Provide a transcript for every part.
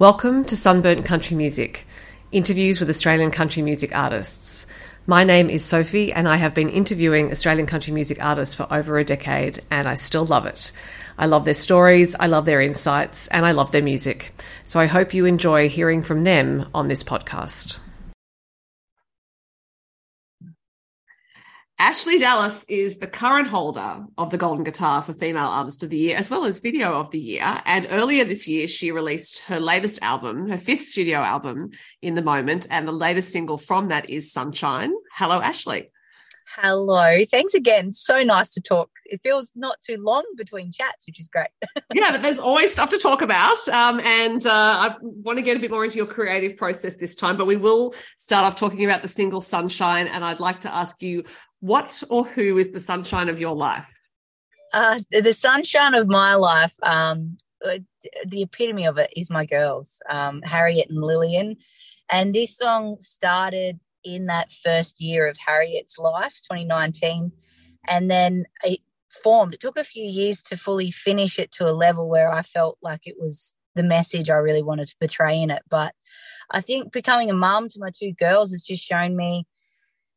Welcome to Sunburnt Country Music, interviews with Australian country music artists. My name is Sophie, and I have been interviewing Australian country music artists for over a decade, and I still love it. I love their stories, I love their insights, and I love their music. So I hope you enjoy hearing from them on this podcast. Ashleigh Dallas is the current holder of the Golden Guitar for Female Artist of the Year, as well as Video of the Year. And earlier this year, she released her latest album, her fifth studio album in the moment. And the latest single from that is Sunshine. Hello, Ashleigh. Hello. Thanks again. So nice to talk. It feels not too long between chats, which is great. yeah, but there's always stuff to talk about. Um, and uh, I want to get a bit more into your creative process this time, but we will start off talking about the single Sunshine. And I'd like to ask you what or who is the sunshine of your life? Uh, the sunshine of my life, um, uh, the epitome of it is my girls, um, Harriet and Lillian. And this song started in that first year of Harriet's life, 2019. And then it formed. It took a few years to fully finish it to a level where I felt like it was the message I really wanted to portray in it. But I think becoming a mum to my two girls has just shown me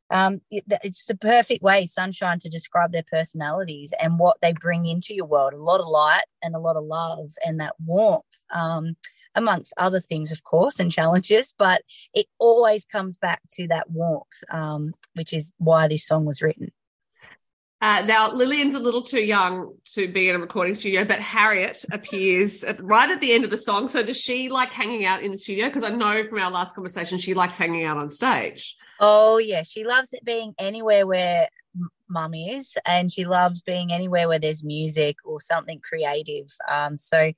um, it, it's the perfect way, sunshine, to describe their personalities and what they bring into your world. A lot of light and a lot of love and that warmth, um, amongst other things, of course, and challenges. But it always comes back to that warmth, um, which is why this song was written. Uh, now, Lillian's a little too young to be in a recording studio, but Harriet appears at, right at the end of the song. So, does she like hanging out in the studio? Because I know from our last conversation, she likes hanging out on stage. Oh, yeah. She loves it being anywhere where mum is, and she loves being anywhere where there's music or something creative. Um, so,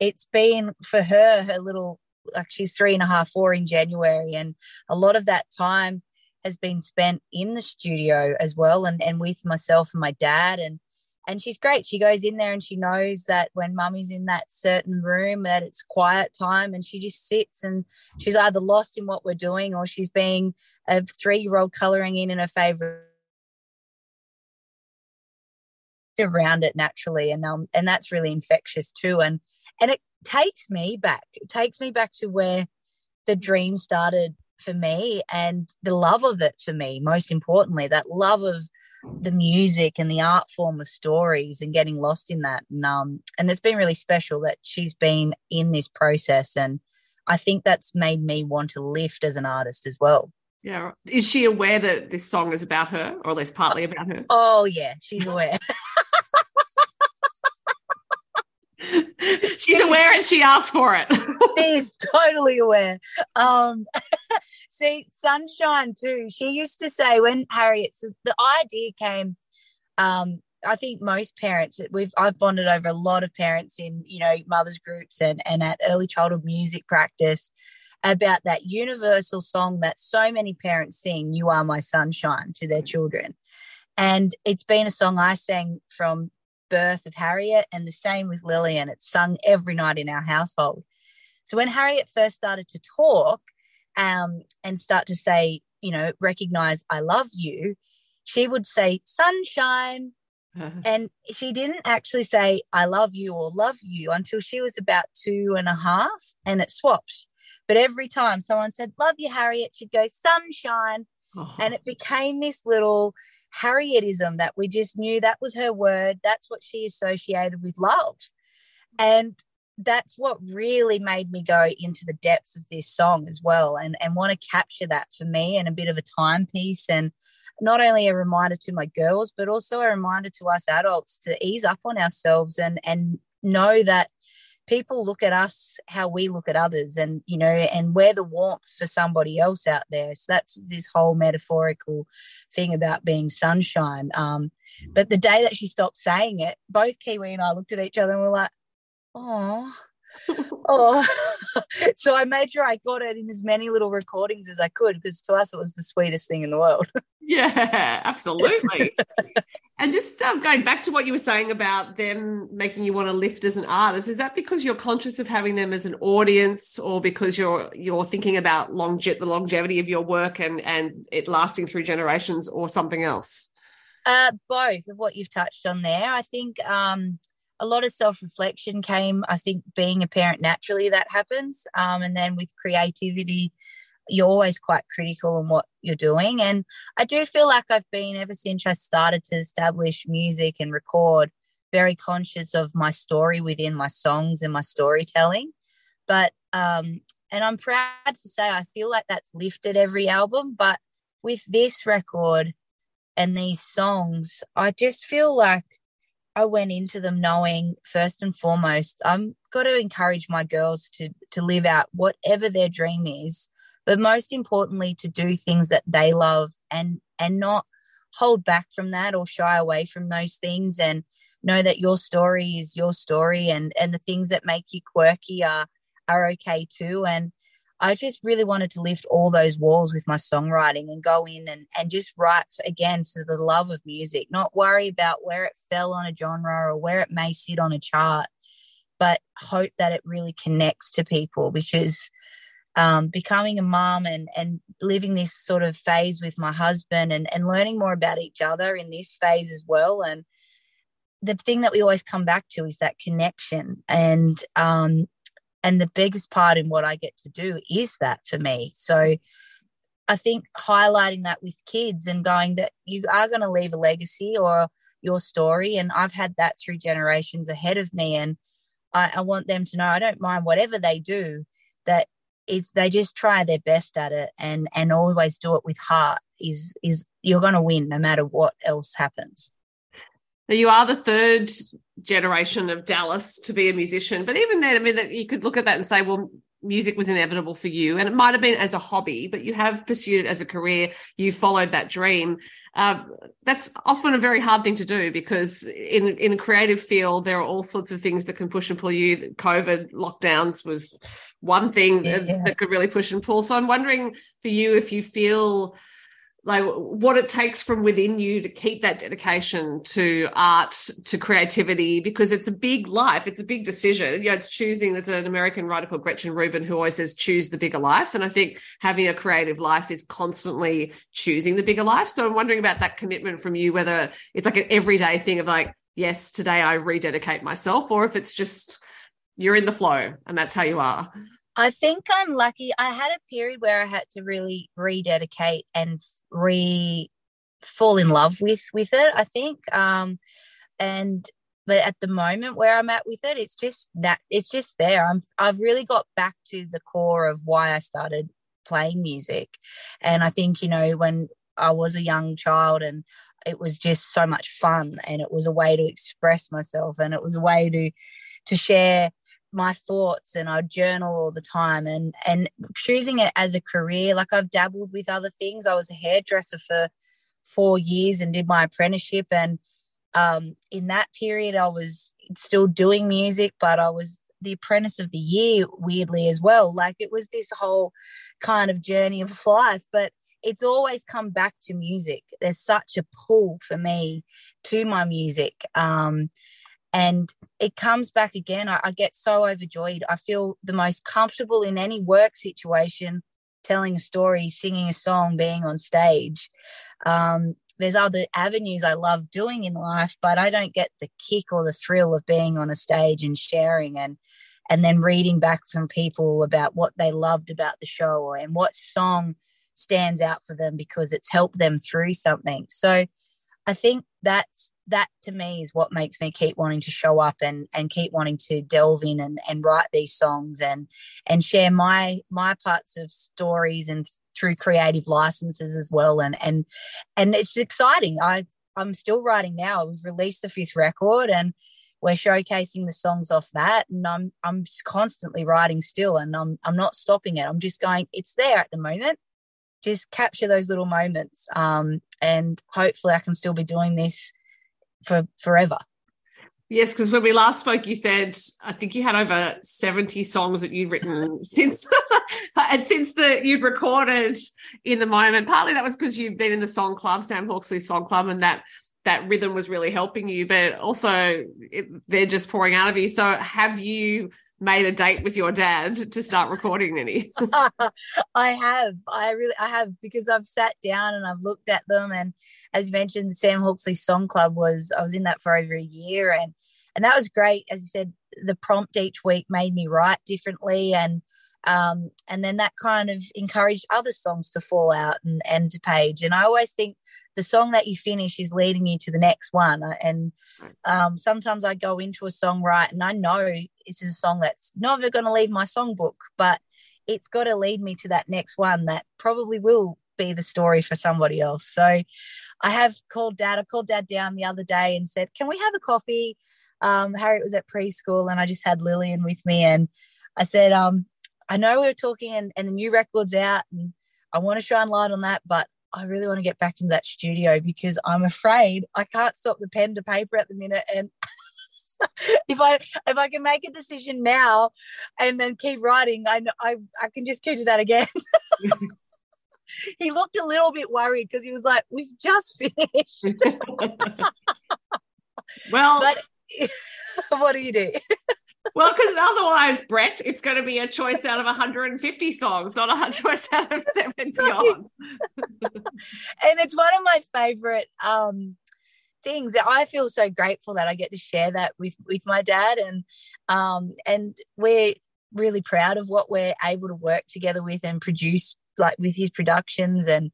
it's been for her, her little, like she's three and a half, four in January, and a lot of that time has been spent in the studio as well and, and with myself and my dad and and she's great. She goes in there and she knows that when mummy's in that certain room that it's quiet time and she just sits and she's either lost in what we're doing or she's being a three-year-old coloring in in her favorite around it naturally and um and that's really infectious too and and it takes me back it takes me back to where the dream started for me and the love of it for me, most importantly, that love of the music and the art form of stories and getting lost in that. And, um, and it's been really special that she's been in this process. And I think that's made me want to lift as an artist as well. Yeah. Is she aware that this song is about her or at least partly about her? Oh, yeah, she's aware. She's aware and she asked for it. She's totally aware. Um, see, Sunshine too. She used to say when Harriet, so the idea came. Um, I think most parents we've I've bonded over a lot of parents in you know mothers groups and and at early childhood music practice about that universal song that so many parents sing, "You Are My Sunshine," to their children, and it's been a song I sang from birth of Harriet, and the same with Lillian. It's sung every night in our household. So when Harriet first started to talk um, and start to say, you know, recognize I love you, she would say sunshine. Uh-huh. And she didn't actually say I love you or love you until she was about two and a half, and it swapped. But every time someone said, Love you, Harriet, she'd go, Sunshine. Uh-huh. And it became this little Harrietism that we just knew that was her word. That's what she associated with love. And that's what really made me go into the depths of this song as well and, and want to capture that for me and a bit of a timepiece and not only a reminder to my girls, but also a reminder to us adults to ease up on ourselves and and know that people look at us how we look at others and you know and we're the warmth for somebody else out there. So that's this whole metaphorical thing about being sunshine. Um, but the day that she stopped saying it both kiwi and i looked at each other and we're like oh oh so i made sure i got it in as many little recordings as i could because to us it was the sweetest thing in the world. Yeah absolutely. And just um, going back to what you were saying about them making you want to lift as an artist is that because you're conscious of having them as an audience or because you're you're thinking about longe- the longevity of your work and and it lasting through generations or something else? Uh both of what you've touched on there. I think um a lot of self reflection came. I think being a parent naturally that happens, um, and then with creativity, you're always quite critical on what you're doing. And I do feel like I've been ever since I started to establish music and record, very conscious of my story within my songs and my storytelling. But um, and I'm proud to say I feel like that's lifted every album. But with this record and these songs, I just feel like I went into them knowing first and foremost, I'm got to encourage my girls to to live out whatever their dream is, but most importantly to do things that they love and and not hold back from that or shy away from those things and know that your story is your story and and the things that make you quirky are are okay too. And I just really wanted to lift all those walls with my songwriting and go in and, and just write for, again for the love of music, not worry about where it fell on a genre or where it may sit on a chart, but hope that it really connects to people because um, becoming a mom and, and living this sort of phase with my husband and, and learning more about each other in this phase as well. And the thing that we always come back to is that connection. And um, and the biggest part in what I get to do is that for me. So I think highlighting that with kids and going that you are going to leave a legacy or your story. And I've had that through generations ahead of me. And I, I want them to know I don't mind whatever they do, that is they just try their best at it and and always do it with heart is is you're going to win no matter what else happens you are the third generation of Dallas to be a musician, but even then, I mean, that you could look at that and say, well, music was inevitable for you, and it might have been as a hobby, but you have pursued it as a career. You followed that dream. Uh, that's often a very hard thing to do because in in a creative field, there are all sorts of things that can push and pull you. COVID lockdowns was one thing yeah. that, that could really push and pull. So I'm wondering for you if you feel like what it takes from within you to keep that dedication to art to creativity because it's a big life it's a big decision. You know it's choosing there's an american writer called gretchen rubin who always says choose the bigger life and i think having a creative life is constantly choosing the bigger life. So i'm wondering about that commitment from you whether it's like an everyday thing of like yes today i rededicate myself or if it's just you're in the flow and that's how you are I think I'm lucky. I had a period where I had to really rededicate and re fall in love with with it. I think, um, and but at the moment where I'm at with it, it's just that it's just there. I'm I've really got back to the core of why I started playing music, and I think you know when I was a young child and it was just so much fun and it was a way to express myself and it was a way to to share my thoughts and I journal all the time and and choosing it as a career like I've dabbled with other things. I was a hairdresser for 4 years and did my apprenticeship and um, in that period I was still doing music but I was the apprentice of the year weirdly as well. Like it was this whole kind of journey of life but it's always come back to music. There's such a pull for me to my music um, and it comes back again. I, I, get so overjoyed. I feel the most comfortable in any work situation, telling a story, singing a song, being on stage. Um, there's other avenues I love doing in life, but I don't get the kick or the thrill of being on a stage and sharing and and then reading back from people about what they loved about the show and what song stands out for them because it's helped them through something. So I think that's that to me is what makes me keep wanting to show up and and keep wanting to delve in and, and write these songs and and share my my parts of stories and through creative licenses as well. And and and it's exciting. I i'm still writing now. We've released the fifth record and we're showcasing the songs off that. And i'm i'm constantly writing still and i'm i'm not stopping it. I'm just going it's there at the moment. Just capture those little moments. Um, and hopefully i can still be doing this for forever Yes, because when we last spoke, you said I think you had over seventy songs that you'd written since, and since the you'd recorded in the moment. Partly that was because you've been in the song club, Sam Hawksley Song Club, and that that rhythm was really helping you. But also, it, they're just pouring out of you. So, have you made a date with your dad to start recording any? I have. I really I have because I've sat down and I've looked at them and as mentioned Sam Hawksley Song Club was I was in that for over a year and and that was great. As you said, the prompt each week made me write differently, and um, and then that kind of encouraged other songs to fall out and to page. And I always think the song that you finish is leading you to the next one. And um, sometimes I go into a song right, and I know this is a song that's never going to leave my songbook, but it's got to lead me to that next one that probably will be the story for somebody else. So I have called dad. I called dad down the other day and said, Can we have a coffee? Um, Harriet was at preschool and I just had Lillian with me. And I said, um, I know we were talking and, and the new record's out and I want to shine light on that, but I really want to get back into that studio because I'm afraid I can't stop the pen to paper at the minute. And if I if I can make a decision now and then keep writing, I I I can just keep do that again. he looked a little bit worried because he was like, "We've just finished." well, but what do you do? Well, because otherwise, Brett, it's going to be a choice out of 150 songs, not a choice out of 70 on. and it's one of my favorite um, things. That I feel so grateful that I get to share that with with my dad, and um, and we're really proud of what we're able to work together with and produce like with his productions. And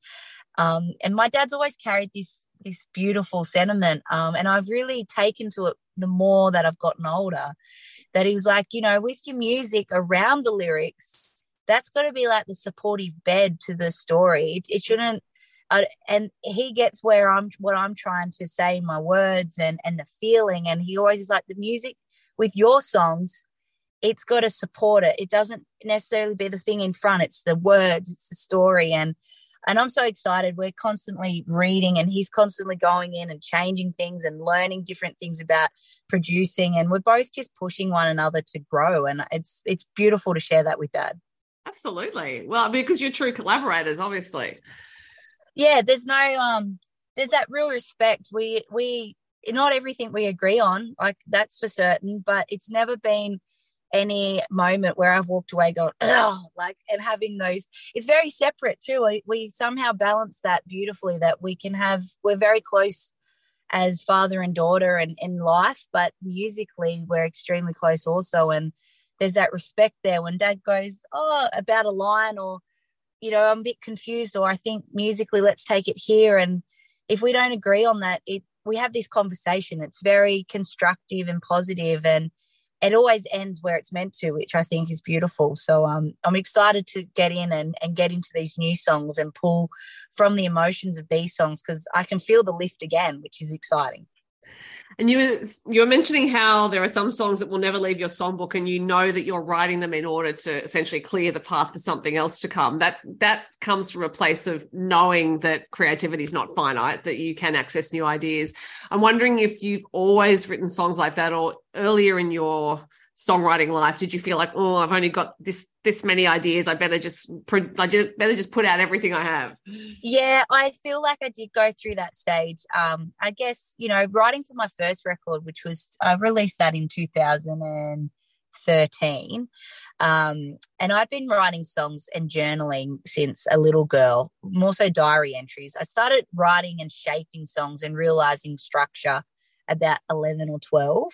um, and my dad's always carried this this beautiful sentiment um, and I've really taken to it the more that I've gotten older that he was like you know with your music around the lyrics that's got to be like the supportive bed to the story it, it shouldn't uh, and he gets where I'm what I'm trying to say in my words and and the feeling and he always is like the music with your songs it's got to support it. It doesn't necessarily be the thing in front. It's the words, it's the story. And and I'm so excited. We're constantly reading and he's constantly going in and changing things and learning different things about producing. And we're both just pushing one another to grow. And it's it's beautiful to share that with dad. Absolutely. Well, because you're true collaborators, obviously. Yeah, there's no um there's that real respect. We we not everything we agree on, like that's for certain, but it's never been any moment where I've walked away going, oh, like, and having those, it's very separate too. We, we somehow balance that beautifully that we can have, we're very close as father and daughter and in life, but musically we're extremely close also. And there's that respect there when dad goes, oh, about a line or, you know, I'm a bit confused or I think musically, let's take it here. And if we don't agree on that, it, we have this conversation. It's very constructive and positive and it always ends where it's meant to, which I think is beautiful. So um, I'm excited to get in and, and get into these new songs and pull from the emotions of these songs because I can feel the lift again, which is exciting. And you were you were mentioning how there are some songs that will never leave your songbook, and you know that you're writing them in order to essentially clear the path for something else to come. That that comes from a place of knowing that creativity is not finite, that you can access new ideas. I'm wondering if you've always written songs like that, or earlier in your songwriting life did you feel like oh i've only got this this many ideas i better just i just better just put out everything i have? Yeah i feel like i did go through that stage. Um i guess you know writing for my first record which was i released that in 2013 um and i'd been writing songs and journaling since a little girl more so diary entries. I started writing and shaping songs and realizing structure about 11 or 12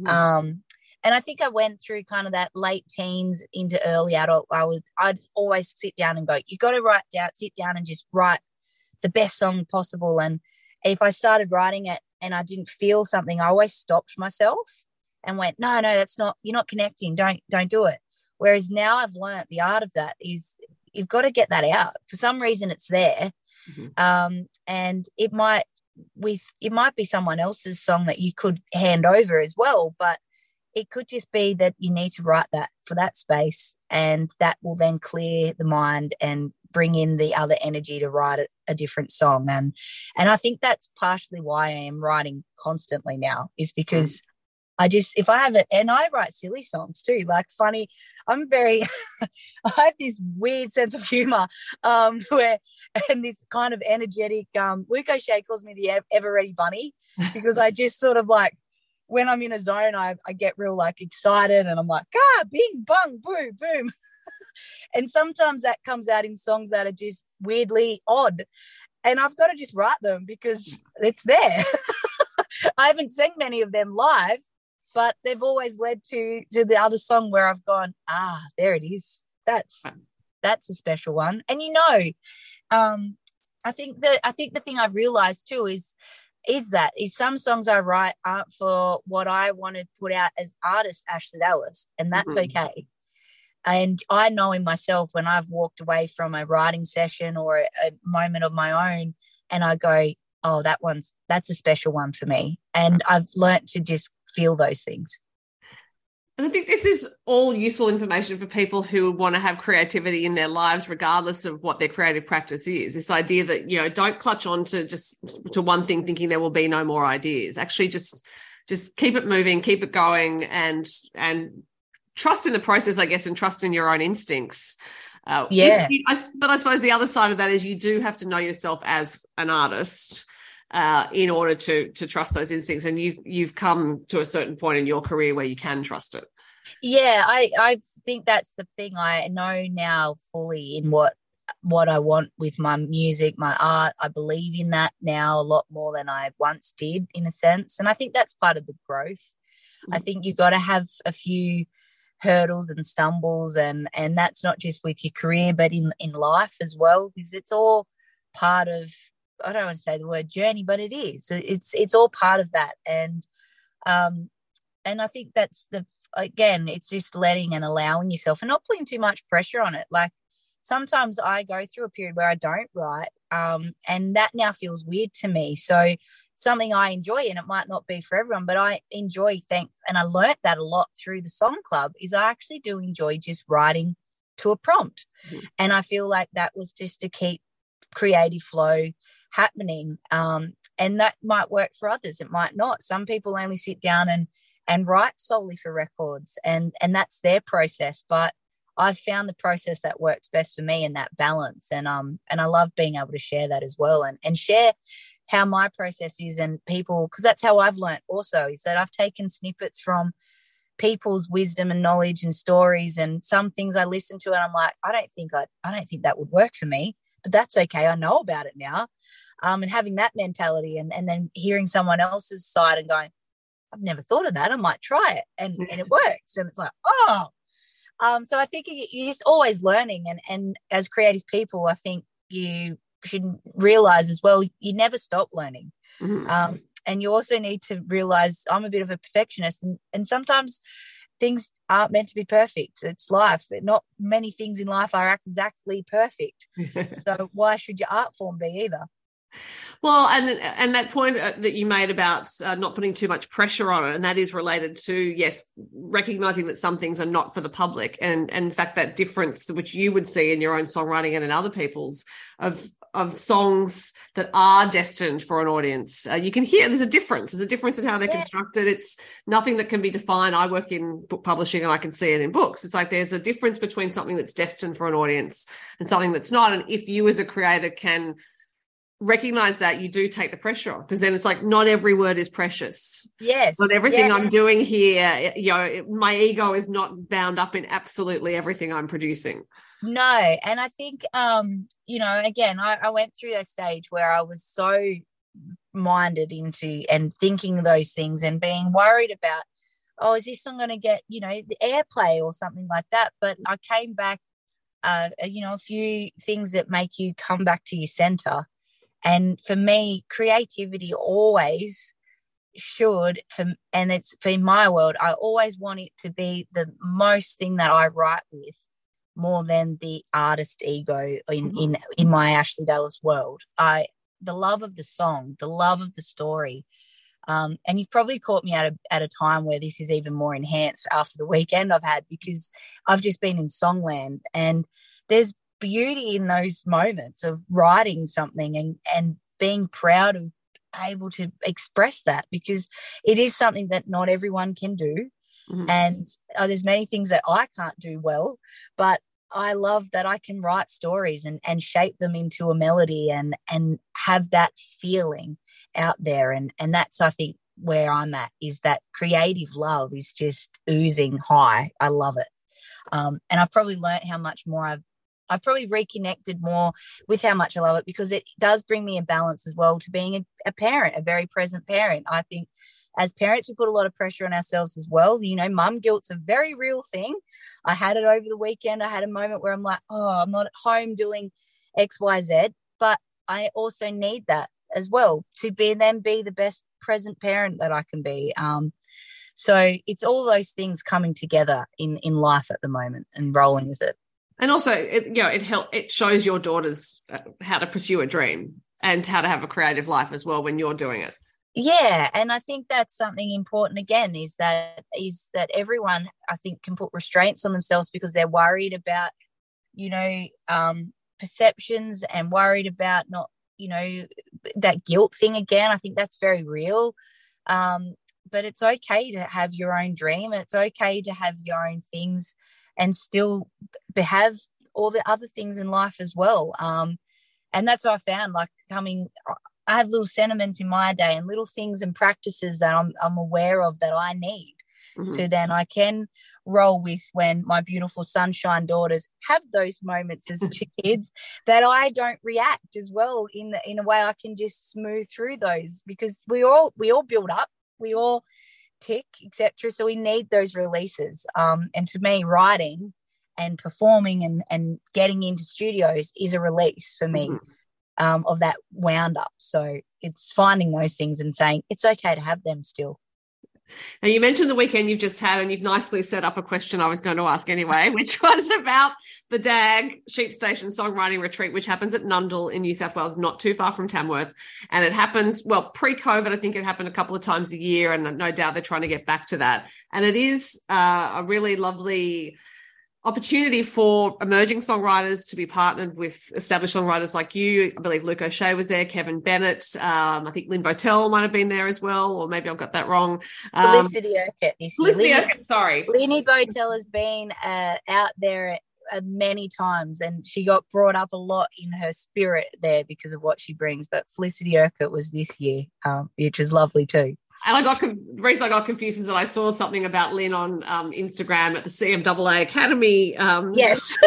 mm. um and I think I went through kind of that late teens into early adult. I would I'd always sit down and go, you got to write down, sit down and just write the best song possible. And if I started writing it and I didn't feel something, I always stopped myself and went, no, no, that's not you're not connecting. Don't don't do it. Whereas now I've learned the art of that is you've got to get that out. For some reason, it's there, mm-hmm. um, and it might with it might be someone else's song that you could hand over as well, but it could just be that you need to write that for that space and that will then clear the mind and bring in the other energy to write a, a, different song and and i think that's partially why i am writing constantly now is because mm. i just if i have it and i write silly songs too like funny i'm very i have this weird sense of humor um where and this kind of energetic um Luke O'Shea calls me the ever ready bunny because i just sort of like when I'm in a zone, I, I get real like excited and I'm like, ah, bing, bung, boo, boom. and sometimes that comes out in songs that are just weirdly odd. And I've got to just write them because it's there. I haven't sang many of them live, but they've always led to to the other song where I've gone, ah, there it is. That's that's a special one. And you know, um, I think that I think the thing I've realized too is is that is some songs I write aren't for what I want to put out as artist Ashleigh Dallas, and that's mm-hmm. okay. And I know in myself when I've walked away from a writing session or a, a moment of my own, and I go, "Oh, that one's that's a special one for me," and I've learnt to just feel those things. And I think this is all useful information for people who want to have creativity in their lives, regardless of what their creative practice is. This idea that, you know, don't clutch on to just to one thing thinking there will be no more ideas. Actually just just keep it moving, keep it going and and trust in the process, I guess, and trust in your own instincts. Uh, yeah. You, I, but I suppose the other side of that is you do have to know yourself as an artist uh, in order to to trust those instincts. And you've you've come to a certain point in your career where you can trust it. Yeah, I I think that's the thing. I know now fully in what what I want with my music, my art. I believe in that now a lot more than I once did, in a sense. And I think that's part of the growth. Mm-hmm. I mm. think you've got to have a few hurdles and stumbles and and that's not just with your career but in in life as well because it's all part of I don't want to say the word journey, but it is. It's it's all part of that, and um, and I think that's the again, it's just letting and allowing yourself, and not putting too much pressure on it. Like sometimes I go through a period where I don't write, um, and that now feels weird to me. So something I enjoy, and it might not be for everyone, but I enjoy. Thank, and I learnt that a lot through the Song Club. Is I actually do enjoy just writing to a prompt, mm-hmm. and I feel like that was just to keep creative flow happening um, and that might work for others it might not. Some people only sit down and and write solely for records and and that's their process but i've found the process that works best for me and that balance and um and i love being able to share that as well and and share how my process is and people because that's how i've learned also is that i've taken snippets from people's wisdom and knowledge and stories and some things i listen to and i'm like i don't think i i don't think that would work for me but that's okay i know about it now um, and having that mentality and, and then hearing someone else's side and going, I've never thought of that. I might try it. And, and it works. And it's like, oh. Um, so I think you're just always learning. And, and as creative people, I think you should realize as well, you never stop learning. Mm-hmm. Um, and you also need to realize I'm a bit of a perfectionist. And, and sometimes things aren't meant to be perfect. It's life. Not many things in life are exactly perfect. so why should your art form be either? Well, and and that point uh, that you made about uh, not putting too much pressure on it, and that is related to yes, recognizing that some things are not for the public, and, and in fact that difference which you would see in your own songwriting and in other people's of of songs that are destined for an audience. Uh, you can hear there's a difference. There's a difference in how they're yeah. constructed. It's nothing that can be defined. I work in book publishing and I can see it in books. It's like there's a difference between something that's destined for an audience and something that's not. And if you as a creator can recognize that you do take the pressure off because then it's like not every word is precious. Yes. Not everything yeah. i'm doing here you know my ego is not bound up in absolutely everything i'm producing. No and i think um you know again I, I went through that stage where i was so minded into and thinking those things and being worried about oh is this song going to get you know the airplay or something like that? But i came back uh, you know a few things that make you come back to your center and for me, creativity always should, for, and it's been my world, I always want it to be the most thing that I write with more than the artist ego in, mm-hmm. in, in my Ashleigh Dallas world. I, the love of the song, the love of the story. Um, and you've probably caught me at a, at a time where this is even more enhanced after the weekend I've had because I've just been in Songland and there's beauty in those moments of writing something and and being proud of able to express that because it is something that not everyone can do. Mm-hmm. and uh, there's many things that I can't do well but I love that I can write stories and and shape them into a melody and and have that feeling out there. And and that's I think where I'm at is that creative love is just oozing high. I love it. Um, and I've probably learned how much more I've I've probably reconnected more with how much I love it because it does bring me a balance as well to being a, a parent, a very present parent. I think as parents, we put a lot of pressure on ourselves as well. You know, mum guilt's a very real thing. I had it over the weekend. I had a moment where I'm like, oh, I'm not at home doing X, Y, Z, but I also need that as well to be then be the best present parent that I can be. Um, so it's all those things coming together in in life at the moment and rolling with it. And also, it, you know, it help it shows your daughters uh, how to pursue a dream and how to have a creative life as well when you're doing it. Yeah and i think that's something important again is that is that everyone i think can put restraints on themselves because they're worried about you know um perceptions and worried about not you know that guilt thing again. I think that's very real. Um but it's okay to have your own dream. And it's okay to have your own things and still have all the other things in life as well um and that's what i found like coming I have little sentiments in my day and little things and practices that I'm, I'm aware of that I need. Mm-hmm. So then I can roll with when my beautiful sunshine daughters have those moments as kids that I don't react as well in the, in a way I can just smooth through those because we all we all build up, we all tick, etc. So we need those releases. Um, and to me, writing and performing and and getting into studios is a release for me. Mm-hmm um, of that wound up. So it's finding those things and saying it's okay to have them still. Now, you mentioned the weekend you've just had, and you've nicely set up a question I was going to ask anyway, which was about the DAG Sheep Station Songwriting Retreat, which happens at Nundle in New South Wales, not too far from Tamworth. And it happens, well, pre COVID, I think it happened a couple of times a year, and no doubt they're trying to get back to that. And it is uh, a really lovely opportunity for emerging songwriters to be partnered with established songwriters like you. I believe Luke O'Shea was there, Kevin Bennett. Um, I think Lyn Bowtell might have been there as well, or maybe I've got that wrong. Um, Felicity Urquhart. Felicity Urquhart, sorry. Linny Bowtell has been uh, out there uh, many times and she got brought up a lot in her spirit there because of what she brings. But Felicity Urquhart was this year, um, which was lovely too. And I got the reason I got confused is that I saw something about Lyn on um, Instagram at the CMAA Academy. Um, yes,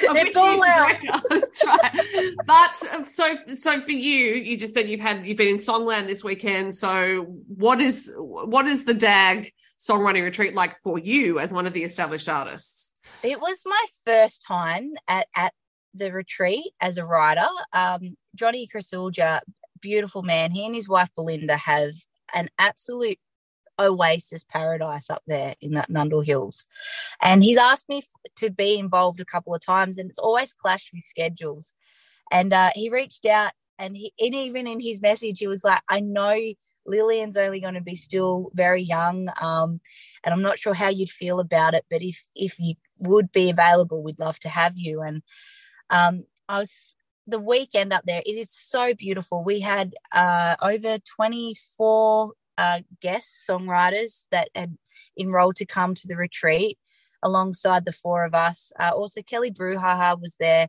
it's all out. Right. But uh, so so for you, you just said you've had you've been in Songland this weekend. So what is what is the DAG songwriting retreat like for you as one of the established artists? It was my first time at at the retreat as a writer. Um, Johnny Krasulja, beautiful man. He and his wife Belinda have an absolute oasis paradise up there in that Nundle Hills. And he's asked me to be involved a couple of times, and it's always clashed with schedules. And uh, he reached out, and, he, and even in his message, he was like, I know Lillian's only going to be still very young, um, and I'm not sure how you'd feel about it, but if if you would be available, we'd love to have you. And um, I was the weekend up there, it is so beautiful. We had uh, over 24 uh, guest songwriters that had enrolled to come to the retreat alongside the four of us. Uh, also, Kelly Brouhaha was there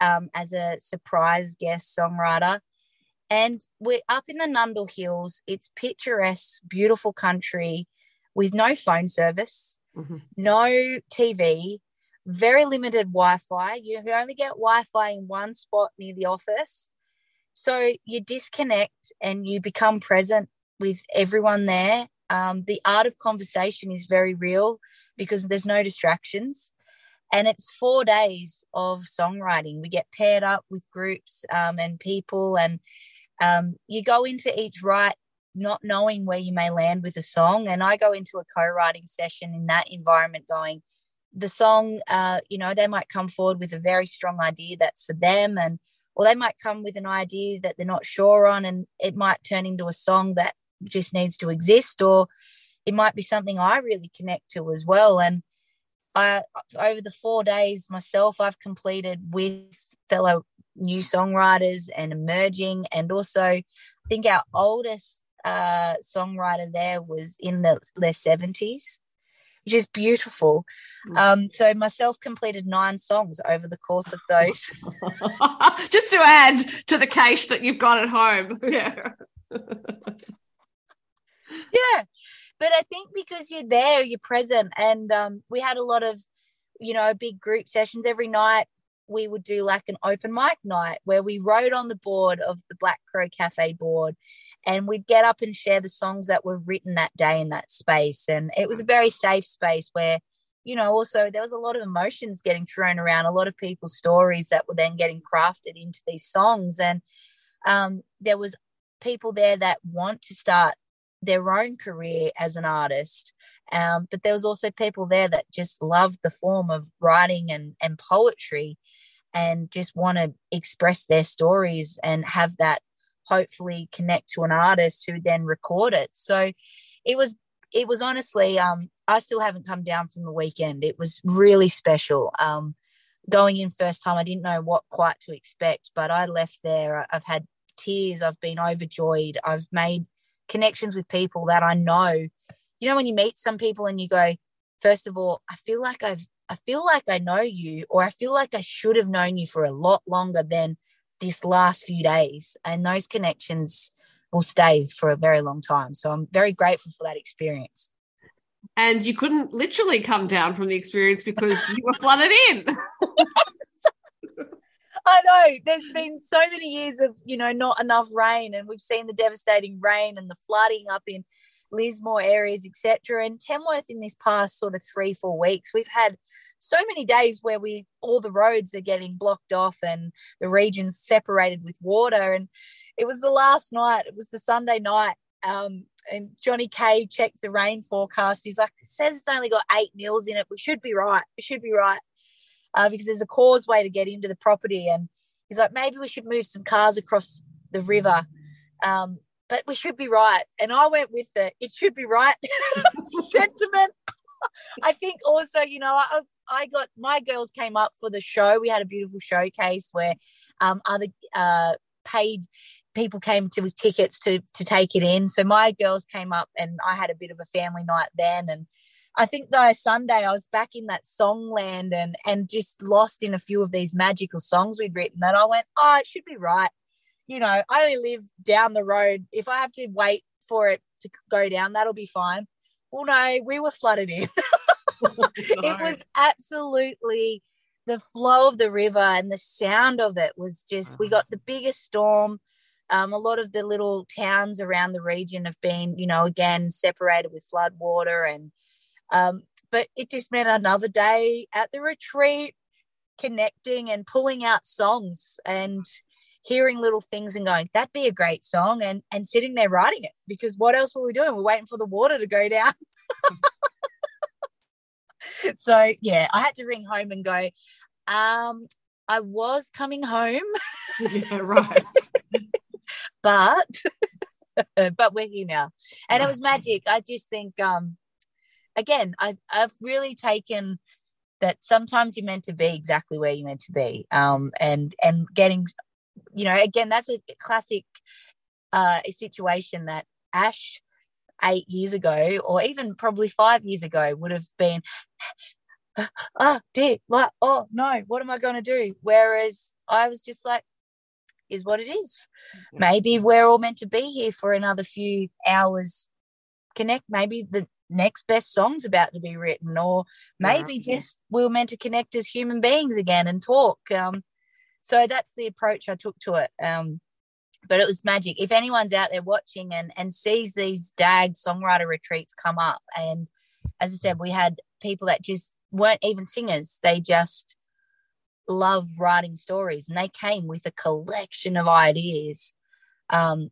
um, as a surprise guest songwriter. And we're up in the Nundle Hills. It's picturesque, beautiful country with no phone service, mm-hmm. no TV, very limited Wi-Fi. You only get Wi-Fi in one spot near the office. So you disconnect and you become present with everyone there. Um, the art of conversation is very real because there's no distractions. And it's four days of songwriting. We get paired up with groups um, and people, and um, you go into each write not knowing where you may land with a song. And I go into a co writing session in that environment going, the song, uh, you know, they might come forward with a very strong idea that's for them, and or they might come with an idea that they're not sure on, and it might turn into a song that just needs to exist, or it might be something I really connect to as well. And I, over the four days myself, I've completed with fellow new songwriters and emerging, and also I think our oldest uh, songwriter there was in the, their seventies which is beautiful. Mm. Um, so myself completed nine songs over the course of those. Just to add to the cache that you've got at home. Yeah. yeah. But I think because you're there, you're present. And um, we had a lot of, you know, big group sessions every night. We would do like an open mic night where we wrote on the board of the Black Crow Cafe board and we'd get up and share the songs that were written that day in that space and it was a very safe space where you know also there was a lot of emotions getting thrown around a lot of people's stories that were then getting crafted into these songs and um, there was people there that want to start their own career as an artist um, but there was also people there that just loved the form of writing and, and poetry and just want to express their stories and have that hopefully connect to an artist who then record it. So it was it was honestly um I still haven't come down from the weekend. It was really special. Um going in first time I didn't know what quite to expect, but I left there I've had tears, I've been overjoyed. I've made connections with people that I know. You know when you meet some people and you go first of all, I feel like I've I feel like I know you or I feel like I should have known you for a lot longer than this last few days and those connections will stay for a very long time. So i'm very grateful for that experience. And you couldn't literally come down from the experience because you were flooded in. I know. There's been so many years of you know not enough rain, and we've seen the devastating rain and the flooding up in Lismore areas, etc. And Tamworth in this past sort of three four weeks, we've had so many days where we all the roads are getting blocked off and the regions separated with water. And it was the last night. It was the sunday night um, and johnny k checked the rain forecast. He's like it says it's only got eight mils in it. We should be right. We should be right uh, because there's a causeway to get into the property. And he's like maybe we should move some cars across the river. Um, but we should be right. And i went with the it should be right sentiment. I think also, you know, I, I got my girls came up for the show. We had a beautiful showcase where um, other uh, paid people came to with tickets to to take it in. So my girls came up, and I had a bit of a family night then. And I think though Sunday I was back in that songland and and just lost in a few of these magical songs we'd written. That I went, oh, it should be right. You know, I only live down the road. If I have to wait for it to go down, that'll be fine. Well, no, we were flooded in. it was absolutely the flow of the river and the sound of it was just we mm. got the biggest storm um, a lot of the little towns around the region have been you know again separated with flood water and um, but it just meant another day at the retreat connecting and pulling out songs and hearing little things and going that'd be a great song and and sitting there writing it because what else were we doing we're waiting for the water to go down so yeah, I had to ring home and go, um, I was coming home. yeah, right. but but we're here now. And it was magic. I just think um again, I I've really taken that sometimes you're meant to be exactly where you're meant to be. Um and and getting you know, again, that's a classic uh a situation that Ash eight years ago, or even probably five years ago, would have been, oh dear, like, oh no, what am I going to do? Whereas I was just like, is what it is. Maybe we're all meant to be here for another few hours. Connect. Maybe the next best song's about to be written, or maybe yeah. just we are meant to connect as human beings again and talk. Um, so that's the approach I took to it. Um, but it was magic. If anyone's out there watching and and sees these DAG songwriter retreats come up, and as I said, we had people that just weren't even singers; they just love writing stories, and they came with a collection of ideas. Um,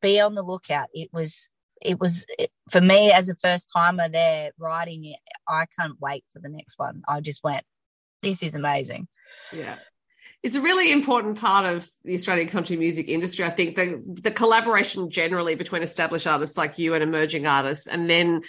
be on the lookout. It was it was it, for me as a first timer there writing it. I can't wait for the next one. I just went, this is amazing. Yeah it's a really important part of the Australian country music industry. I think the the collaboration generally between established artists like you and emerging artists, and then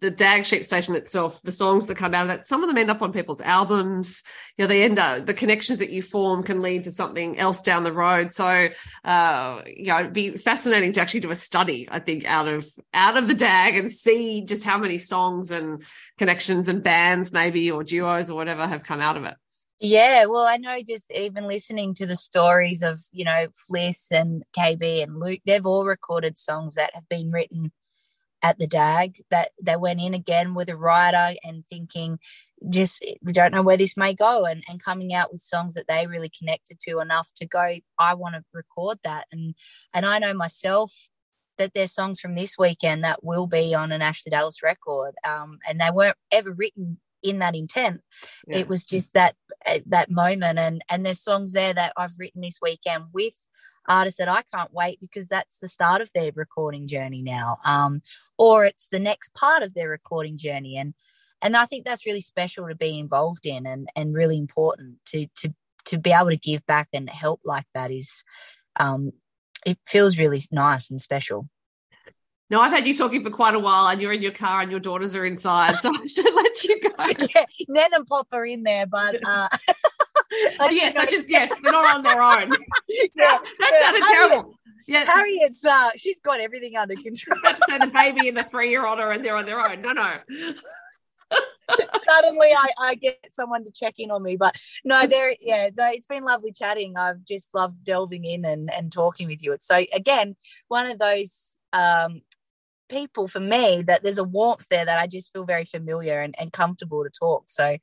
the DAG Sheep Station itself, the songs that come out of that, some of them end up on people's albums. You know, they end up the connections that you form can lead to something else down the road. So, uh, you know, it'd be fascinating to actually do a study. I think out of out of the DAG and see just how many songs and connections and bands maybe or duos or whatever have come out of it. Yeah, well, I know just even listening to the stories of, you know, Fliss and KB and Luke, they've all recorded songs that have been written at the DAG that they went in again with a writer and thinking, just we don't know where this may go and, and coming out with songs that they really connected to enough to go, I want to record that. And and I know myself, that there's songs from this weekend that will be on an Ashleigh Dallas record, um, and they weren't ever written in that intent. Yeah. It was just that uh, that moment, and and there's songs there that I've written this weekend with artists that I can't wait because that's the start of their recording journey now, um, or it's the next part of their recording journey, and and I think that's really special to be involved in, and and really important to to to be able to give back and help like that is, um, it feels really nice and special. No, I've had you talking for quite a while, and you're in your car, and your daughters are inside, so I should let you go. yeah, Nen and Pop are in there, but uh, oh, yes, I should. Yes, they're not on their own. yeah, that sounded Harriet, terrible. Yeah, Harriet's uh, she's got everything under control. so the baby and the three-year-old are, and they're on their own. No, no. Suddenly, I, I get someone to check in on me, but no, there, yeah, no, it's been lovely chatting. I've just loved delving in and and talking with you. It's so again one of those um people for me that there's a warmth there that I just feel very familiar and, and comfortable to talk. So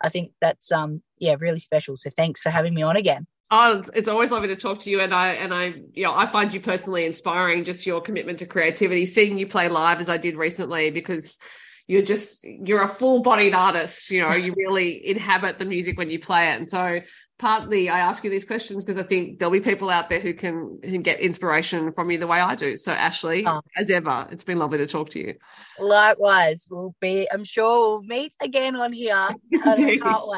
I think that's um yeah really special. So thanks for having me on again. Oh, it's, it's always lovely to talk to you, and I and I you know I find you personally inspiring. Just your commitment to creativity, seeing you play live as I did recently, because you're just you're a full-bodied artist you know you really inhabit the music when you play it and so partly i ask you these questions because i think there'll be people out there who can who can get inspiration from you the way i do. So Ashleigh oh. as ever it's been lovely to talk to you. Likewise. We'll be i'm sure we'll meet again on here. I can't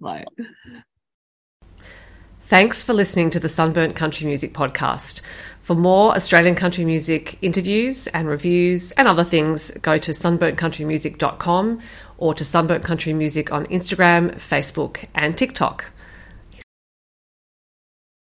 wait. Thanks for listening to the Sunburnt Country Music Podcast. For more Australian country music interviews and reviews and other things, go to sunburntcountrymusic.com or to Sunburnt Country Music on Instagram, Facebook, and TikTok.